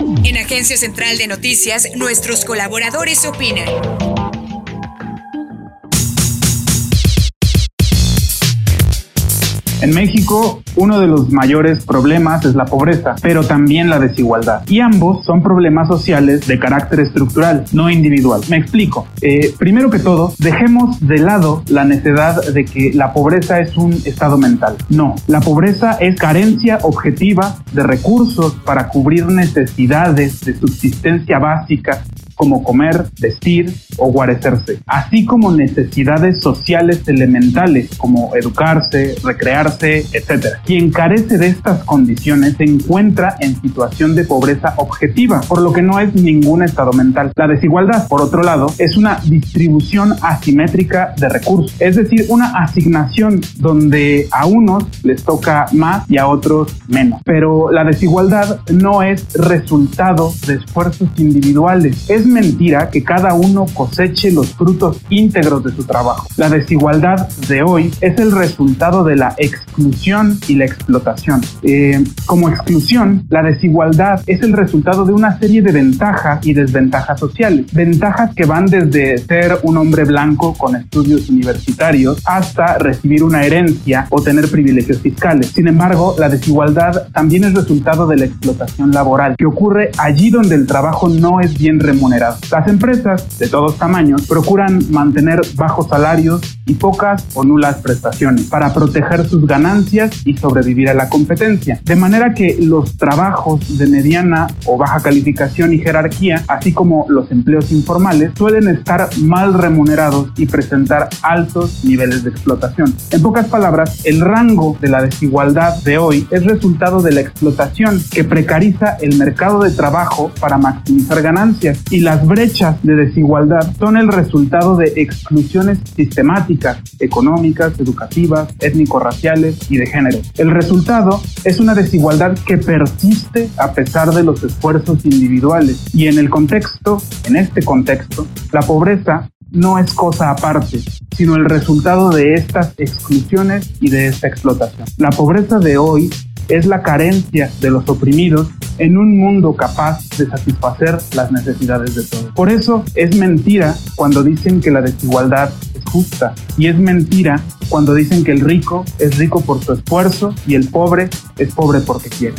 En Agencia Central de Noticias, nuestros colaboradores opinan. En México, uno de los mayores problemas es la pobreza, pero también la desigualdad. Y ambos son problemas sociales de carácter estructural, no individual. Me explico. Eh, primero que todo, dejemos de lado la necesidad de que la pobreza es un estado mental. No, la pobreza es carencia objetiva de recursos para cubrir necesidades de subsistencia básica como comer, vestir o guarecerse, así como necesidades sociales elementales como educarse, recrearse, etc. Quien carece de estas condiciones se encuentra en situación de pobreza objetiva, por lo que no es ningún estado mental. La desigualdad, por otro lado, es una distribución asimétrica de recursos, es decir, una asignación donde a unos les toca más y a otros menos. Pero la desigualdad no es resultado de esfuerzos individuales, es mentira que cada uno coseche los frutos íntegros de su trabajo. La desigualdad de hoy es el resultado de la exclusión y la explotación. Eh, como exclusión, la desigualdad es el resultado de una serie de ventajas y desventajas sociales. Ventajas que van desde ser un hombre blanco con estudios universitarios hasta recibir una herencia o tener privilegios fiscales. Sin embargo, la desigualdad también es resultado de la explotación laboral, que ocurre allí donde el trabajo no es bien remunerado las empresas de todos tamaños procuran mantener bajos salarios y pocas o nulas prestaciones para proteger sus ganancias y sobrevivir a la competencia. De manera que los trabajos de mediana o baja calificación y jerarquía, así como los empleos informales, suelen estar mal remunerados y presentar altos niveles de explotación. En pocas palabras, el rango de la desigualdad de hoy es resultado de la explotación que precariza el mercado de trabajo para maximizar ganancias y las brechas de desigualdad son el resultado de exclusiones sistemáticas, económicas, educativas, étnico-raciales y de género. El resultado es una desigualdad que persiste a pesar de los esfuerzos individuales y en el contexto, en este contexto, la pobreza no es cosa aparte, sino el resultado de estas exclusiones y de esta explotación. La pobreza de hoy es la carencia de los oprimidos en un mundo capaz de satisfacer las necesidades de todos. Por eso es mentira cuando dicen que la desigualdad es justa y es mentira cuando dicen que el rico es rico por su esfuerzo y el pobre es pobre porque quiere.